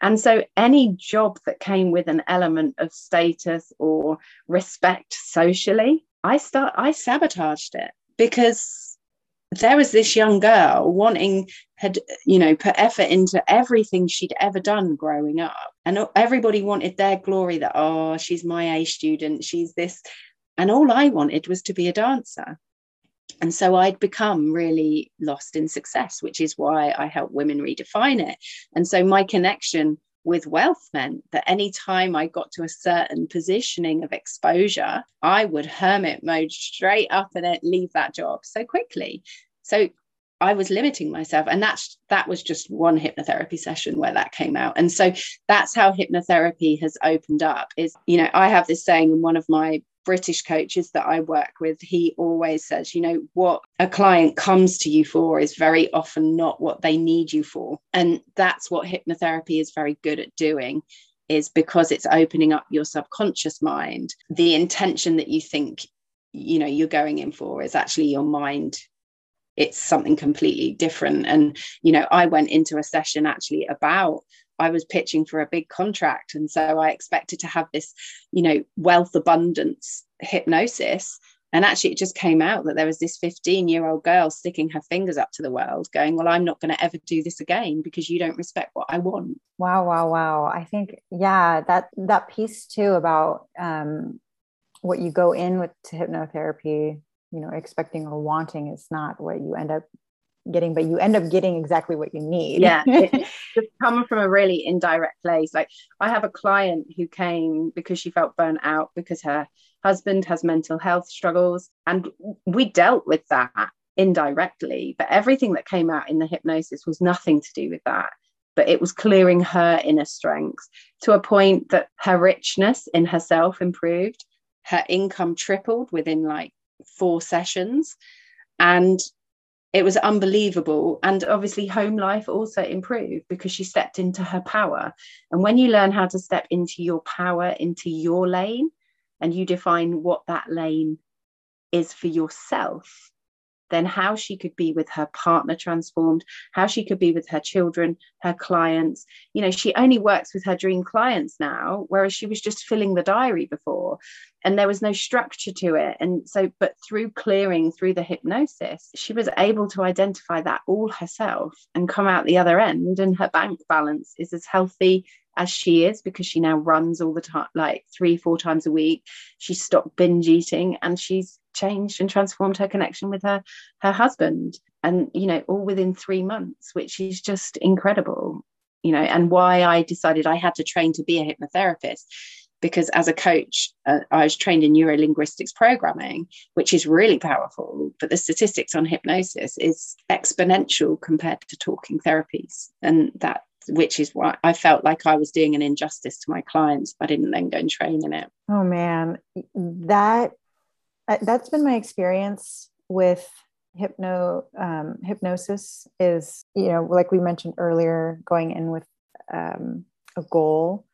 And so any job that came with an element of status or respect socially, I start I sabotaged it because there was this young girl wanting had you know put effort into everything she'd ever done growing up. And everybody wanted their glory that oh she's my A student she's this. And all I wanted was to be a dancer and so I'd become really lost in success, which is why I help women redefine it. And so my connection with wealth meant that any time I got to a certain positioning of exposure, I would hermit mode straight up and leave that job so quickly. So I was limiting myself. And that's that was just one hypnotherapy session where that came out. And so that's how hypnotherapy has opened up. Is, you know, I have this saying in one of my British coaches that I work with, he always says, you know, what a client comes to you for is very often not what they need you for. And that's what hypnotherapy is very good at doing is because it's opening up your subconscious mind. The intention that you think, you know, you're going in for is actually your mind it's something completely different and you know i went into a session actually about I was pitching for a big contract. And so I expected to have this, you know, wealth abundance hypnosis. And actually, it just came out that there was this 15 year old girl sticking her fingers up to the world, going, Well, I'm not going to ever do this again because you don't respect what I want. Wow, wow, wow. I think, yeah, that, that piece too about um, what you go in with to hypnotherapy, you know, expecting or wanting is not what you end up getting, but you end up getting exactly what you need. Yeah. it's coming from a really indirect place. Like I have a client who came because she felt burnt out because her husband has mental health struggles. And we dealt with that indirectly. But everything that came out in the hypnosis was nothing to do with that. But it was clearing her inner strengths to a point that her richness in herself improved. Her income tripled within like four sessions. And it was unbelievable. And obviously, home life also improved because she stepped into her power. And when you learn how to step into your power, into your lane, and you define what that lane is for yourself, then how she could be with her partner transformed, how she could be with her children, her clients. You know, she only works with her dream clients now, whereas she was just filling the diary before and there was no structure to it. And so, but through clearing, through the hypnosis, she was able to identify that all herself and come out the other end. And her bank balance is as healthy as she is because she now runs all the time, like three, four times a week. She stopped binge eating and she's changed and transformed her connection with her her husband and you know all within 3 months which is just incredible you know and why I decided I had to train to be a hypnotherapist because as a coach uh, I was trained in neurolinguistics programming which is really powerful but the statistics on hypnosis is exponential compared to talking therapies and that which is why I felt like I was doing an injustice to my clients I didn't then go and train in it. Oh man, that that's been my experience with hypno um, hypnosis is you know like we mentioned earlier going in with um, a goal.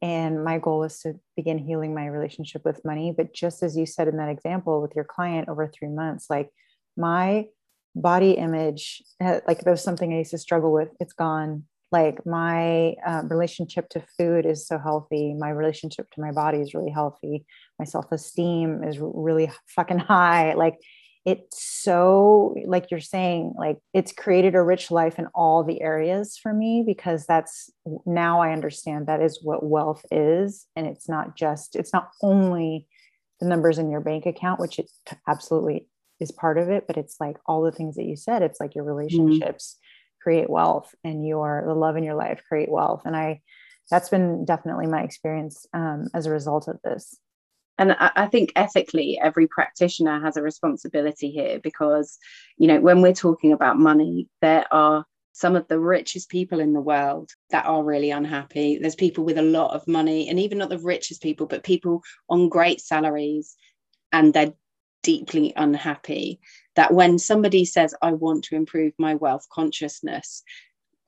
And my goal is to begin healing my relationship with money. But just as you said in that example with your client over three months like my body image like there was something i used to struggle with it's gone like my uh, relationship to food is so healthy. My relationship to my body is really healthy. My self-esteem is really fucking high. Like it's so like you're saying like it's created a rich life in all the areas for me because that's now i understand that is what wealth is. And it's not just it's not only the numbers in your bank account which it absolutely is part of it but it's like all the things that you said. It's like your mm-hmm. relationships mm-hmm create wealth and your the love in your life create wealth. And i that's been definitely my experience um, as a result of this. And I think ethically every practitioner has a responsibility here because you know when we're talking about money there are some of the richest people in the world that are really unhappy. There's people with a lot of money and even not the richest people but people on great salaries and they're deeply unhappy that when somebody says, I want to improve my wealth consciousness,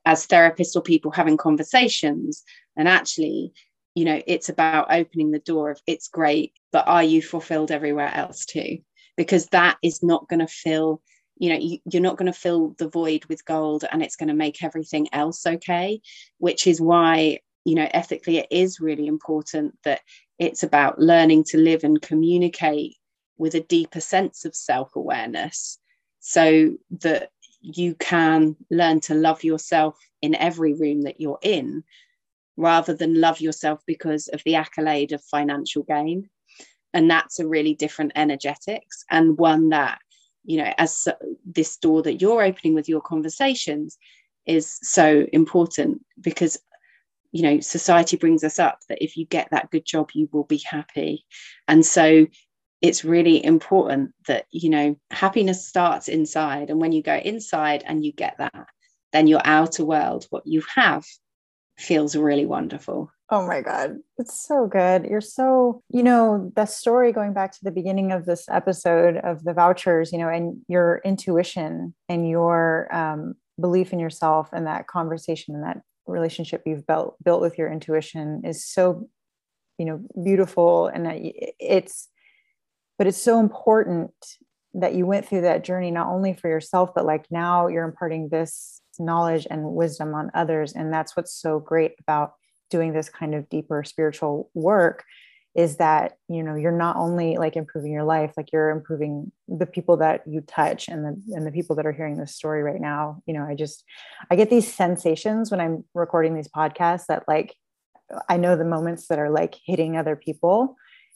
as therapists or people having conversations, and actually, you know, it's about opening the door of it's great, but are you fulfilled everywhere else too? Because that is not going to fill you know you, you're not going to fill the void with gold and it's going to make everything else okay which is why you know ethically it is really important that it's about learning to live and communicate with a deeper sense of self awareness so that you can learn to love yourself in every room that you're in rather than love yourself because of the accolade of financial gain. And that's a really different energetics and one that you know as this door that you're opening with your conversations is so important because you know society brings us up that if you get that good job you will be happy. And so it's really important that you know happiness starts inside. And when you go inside and you get that then your outer world what you have feels really wonderful. Oh my god. It's so good. You're so you know the story going back to the beginning of this episode of the vouchers you know and your intuition and your um, belief in yourself and that conversation and that relationship you've built built with your intuition is so you know beautiful. And it's but it's so important that you went through that journey not only for yourself but like now you're imparting this knowledge and wisdom on others. And that's what's so great about doing this kind of deeper spiritual work is that you know you're not only like improving your life like you're improving the people that you touch and the and the people that are hearing this story right now. You know i just i get these sensations when i'm recording these podcasts that like i know the moments that are like hitting other people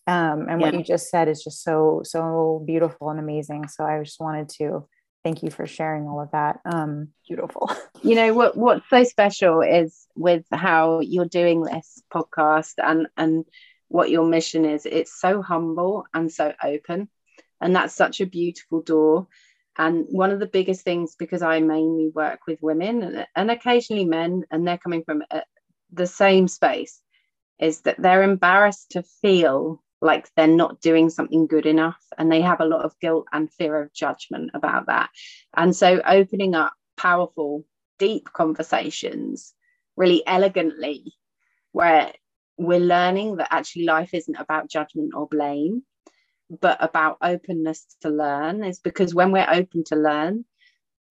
um, and yeah. what you just said is just so so beautiful and amazing. So i just wanted to thank you for sharing all of that. Um, beautiful. You know what what's so special is with how you're doing this podcast and and what your mission is it's so humble and so open. And that's such a beautiful door. And one of the biggest things because i mainly work with women and, and occasionally men and they're coming from a, uh, the same space is that they're embarrassed to feel like they're not doing something good enough and they have a lot of guilt and fear of judgment about that. And so opening up powerful deep conversations really elegantly where we're learning that actually life isn't about judgment or blame but about openness to learn is because when we're open to learn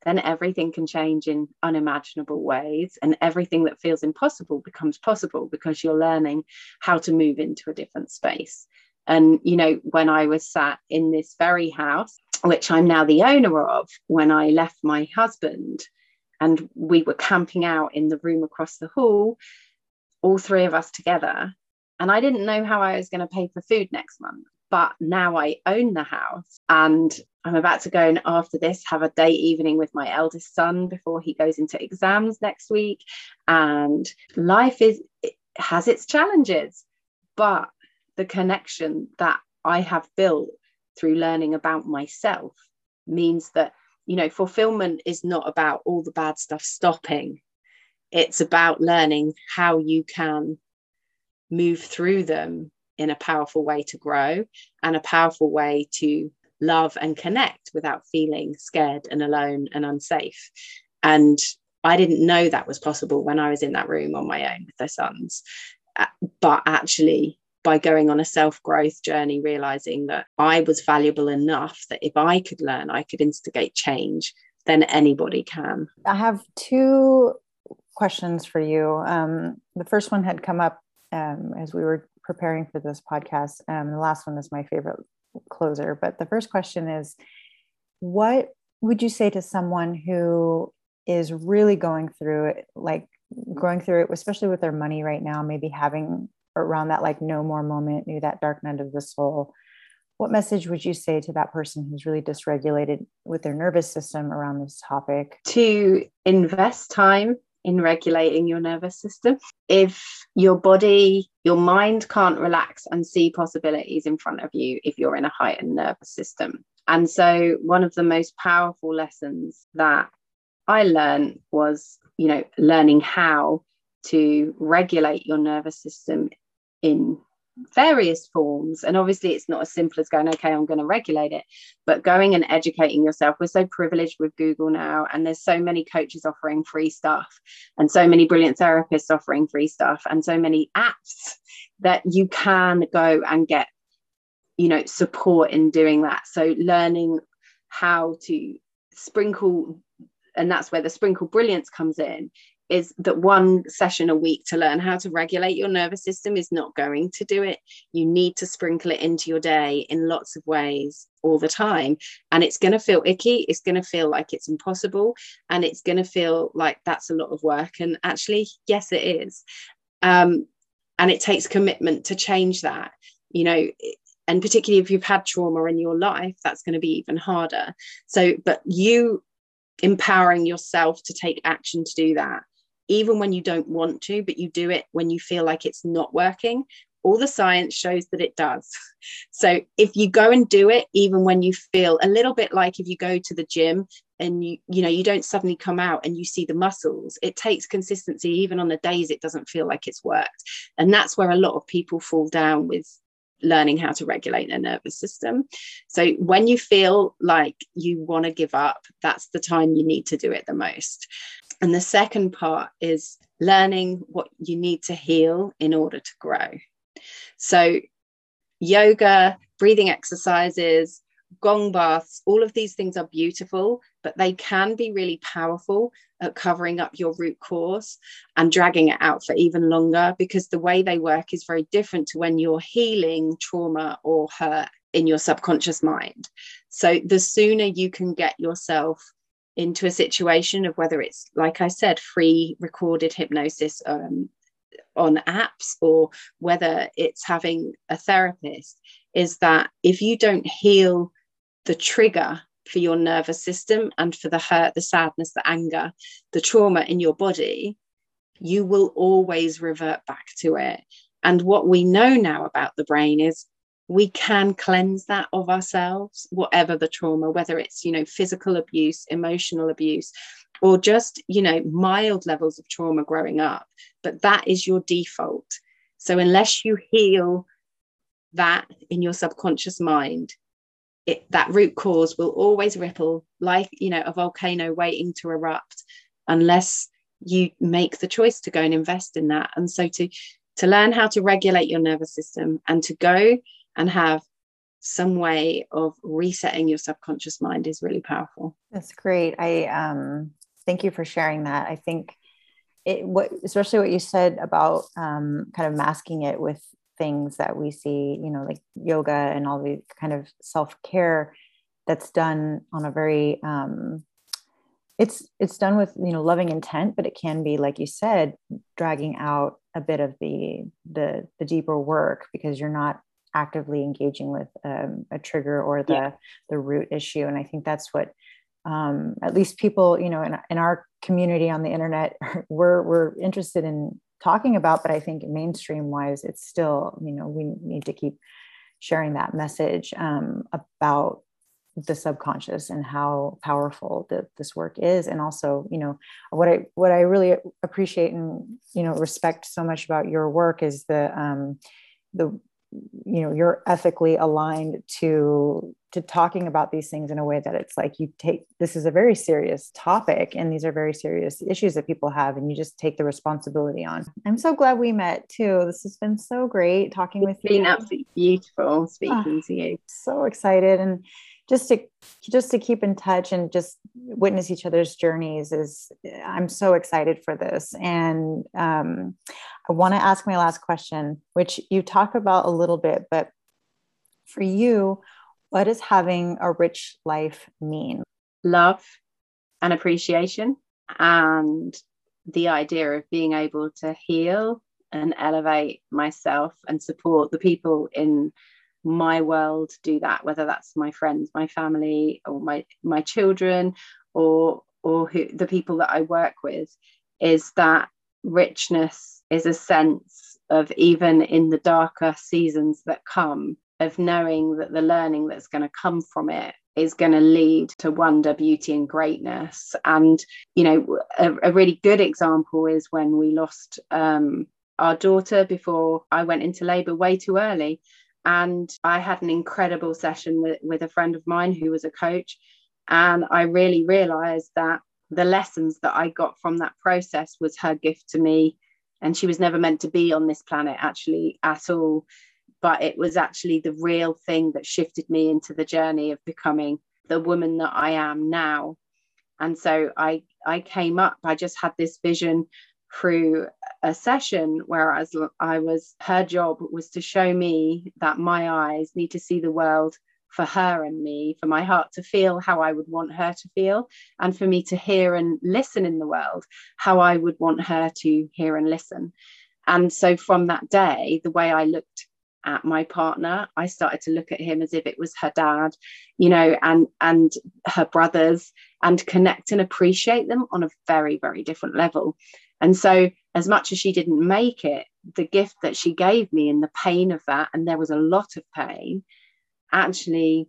then everything can change in unimaginable ways and everything that feels impossible becomes possible because you're learning how to move into a different space. And you know when i was sat in this very house which i'm now the owner of when i left my husband and we were camping out in the room across the hall all three of us together and i didn't know how i was going to pay for food next month but now I own the house and I'm about to go and after this have a day evening with my eldest son before he goes into exams next week. And life is it has its challenges, but the connection that I have built through learning about myself means that you know fulfillment is not about all the bad stuff stopping it's about learning how you can move through them in a powerful way to grow and a powerful way to love and connect without feeling scared and alone and unsafe. And I didn't know that was possible when I was in that room on my own with their sons. Uh, but actually, by going on a self growth journey, realizing that I was valuable enough that if I could learn, I could instigate change, then anybody can. I have two questions for you. Um, the first one had come up um, as we were preparing for this podcast. Um, the last one is my favorite closer. But the first question is what would you say to someone who is really going through it, like going through it, especially with their money right now, maybe having around that like no more moment, maybe that dark night of the soul? What message would you say to that person who's really dysregulated with their nervous system around this topic? To invest time in regulating your nervous system. If your body, your mind can't relax and see possibilities in front of you if you're in a heightened nervous system. And so, one of the most powerful lessons that I learned was, you know, learning how to regulate your nervous system in various forms and obviously it's not as simple as going okay i'm going to regulate it but going and educating yourself. We're so privileged with google now and there's so many coaches offering free stuff and so many brilliant therapists offering free stuff and so many apps that you can go and get you know support in doing that. So learning how to sprinkle and that's where the sprinkle brilliance comes in is that one session a week to learn how to regulate your nervous system is not going to do it. You need to sprinkle it into your day in lots of ways all the time. And it's going to feel icky. It's going to feel like it's impossible. And it's going to feel like that's a lot of work. And actually, yes, it is. Um, and it takes commitment to change that, you know. And particularly if you've had trauma in your life, that's going to be even harder. So, but you empowering yourself to take action to do that even when you don't want to, but you do it when you feel like it's not working, all the science shows that it does. So if you go and do it, even when you feel a little bit like if you go to the gym and you, you know, you don't suddenly come out and you see the muscles, it takes consistency, even on the days it doesn't feel like it's worked. And that's where a lot of people fall down with learning how to regulate their nervous system. So when you feel like you want to give up, that's the time you need to do it the most. And the second part is learning what you need to heal in order to grow. So, yoga, breathing exercises, gong baths, all of these things are beautiful, but they can be really powerful at covering up your root cause and dragging it out for even longer because the way they work is very different to when you're healing trauma or hurt in your subconscious mind. So, the sooner you can get yourself into a situation of whether it's like i said free recorded hypnosis um, on apps or whether it's having a therapist is that if you don't heal the trigger for your nervous system and for the hurt the sadness the anger the trauma in your body you will always revert back to it. And what we know now about the brain is we can cleanse that of ourselves whatever the trauma whether it's you know physical abuse emotional abuse or just you know mild levels of trauma growing up. But that is your default. So unless you heal that in your subconscious mind it, that root cause will always ripple like you know a volcano waiting to erupt unless you make the choice to go and invest in that. And so to to learn how to regulate your nervous system and to go and have some way of resetting your subconscious mind is really powerful. That's great. I um, thank you for sharing that. I think it, what, especially what you said about um, kind of masking it with things that we see, you know, like yoga and all the kind of self care that's done on a very um, it's it's done with you know loving intent but it can be like you said dragging out a bit of the the the deeper work because you're not actively engaging with um, a trigger or the yeah. the root issue and i think that's what um, at least people you know in, in our community on the internet we're we're interested in talking about but i think mainstream wise it's still you know we need to keep sharing that message um, about the subconscious and how powerful the, this work is and also you know what i what i really appreciate and you know respect so much about your work is the um the you know you're ethically aligned to to talking about these things in a way that it's like you take this is a very serious topic and these are very serious issues that people have and you just take the responsibility on. I'm so glad we met too. This has been so great talking it's with been you. been absolutely beautiful speaking oh, to you. so excited. And just to just to keep in touch and just witness each other's journeys is i'm so excited for this. And um, i want to ask my last question which you talk about a little bit but for you what does having a rich life mean? Love and appreciation and the idea of being able to heal and elevate myself and support the people in my world do that whether that's my friends my family or my my children or or who the people that i work with is that richness is a sense of even in the darker seasons that come of knowing that the learning that's going to come from it is going to lead to wonder beauty and greatness and you know a, a really good example is when we lost um, our daughter before i went into labor way too early and I had an incredible session with, with a friend of mine who was a coach. And I really realized that the lessons that I got from that process was her gift to me. And she was never meant to be on this planet actually at all. But it was actually the real thing that shifted me into the journey of becoming the woman that I am now. And so I I came up, I just had this vision through a session where I was, I was her job was to show me that my eyes need to see the world for her and me, for my heart to feel how I would want her to feel, and for me to hear and listen in the world how I would want her to hear and listen. And so from that day, the way I looked at my partner, I started to look at him as if it was her dad, you know, and and her brothers, and connect and appreciate them on a very, very different level. And so, as much as she didn't make it, the gift that she gave me and the pain of that, and there was a lot of pain, actually,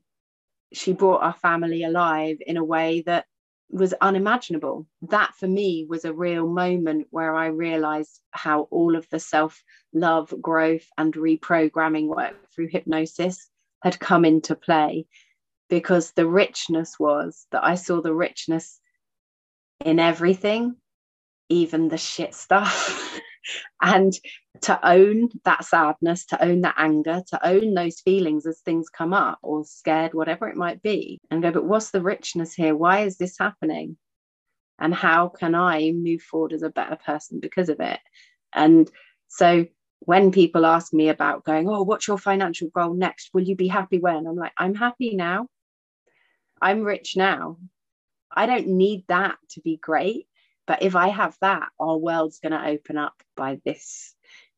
she brought our family alive in a way that was unimaginable. That for me was a real moment where I realized how all of the self love, growth, and reprogramming work through hypnosis had come into play because the richness was that I saw the richness in everything even the shit stuff. and to own that sadness, to own that anger, to own those feelings as things come up or scared, whatever it might be, and go, but what's the richness here? Why is this happening? And how can I move forward as a better person because of it? And so when people ask me about going, oh, what's your financial goal next? Will you be happy when? I'm like, I'm happy now. I'm rich now. I don't need that to be great. But if I have that, our world's going to open up by this.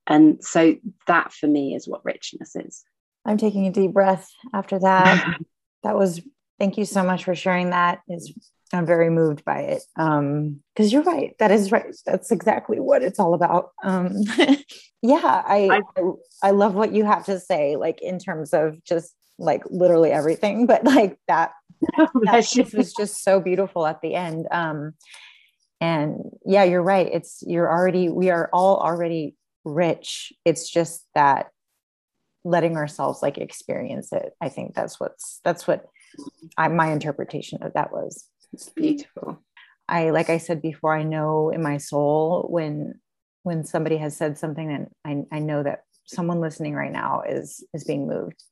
And so that for me is what richness is. I'm taking a deep breath after that. that was, thank you so much for sharing that. Is I'm very moved by it. Um, because you're right. That is right. That's exactly what it's all about. Um, yeah, I, I I love what you have to say, like in terms of just like literally everything, but like that, that was just so beautiful at the end. Um, and yeah you're right it's you're already we are all already rich. It's just that letting ourselves like experience it. I think that's what's that's what I, my interpretation of that was. It's beautiful. I like i said before i know in my soul when when somebody has said something and I, I know that someone listening right now is is being moved.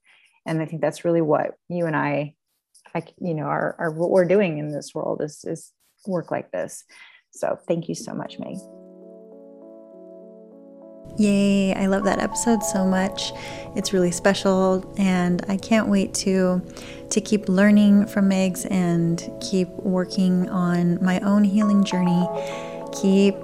And I think that's really what you and I, I you know, are, are what we're doing in this world is is work like this. So thank you so much, Meg. Yay, I love that episode so much. It's really special and I can't wait to to keep learning from Megs and keep working on my own healing journey. Keep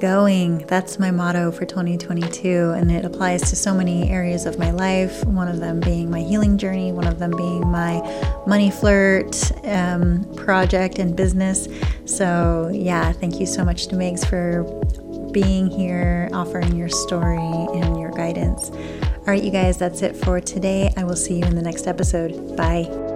going. That's my motto for 2022 and it applies to so many areas of my life. One of them being my healing journey, one of them being my money flirt um, project and business. So, yeah, thank you so much to Megs for being here, offering your story and your guidance. All right, you guys, that's it for today. I will see you in the next episode. Bye.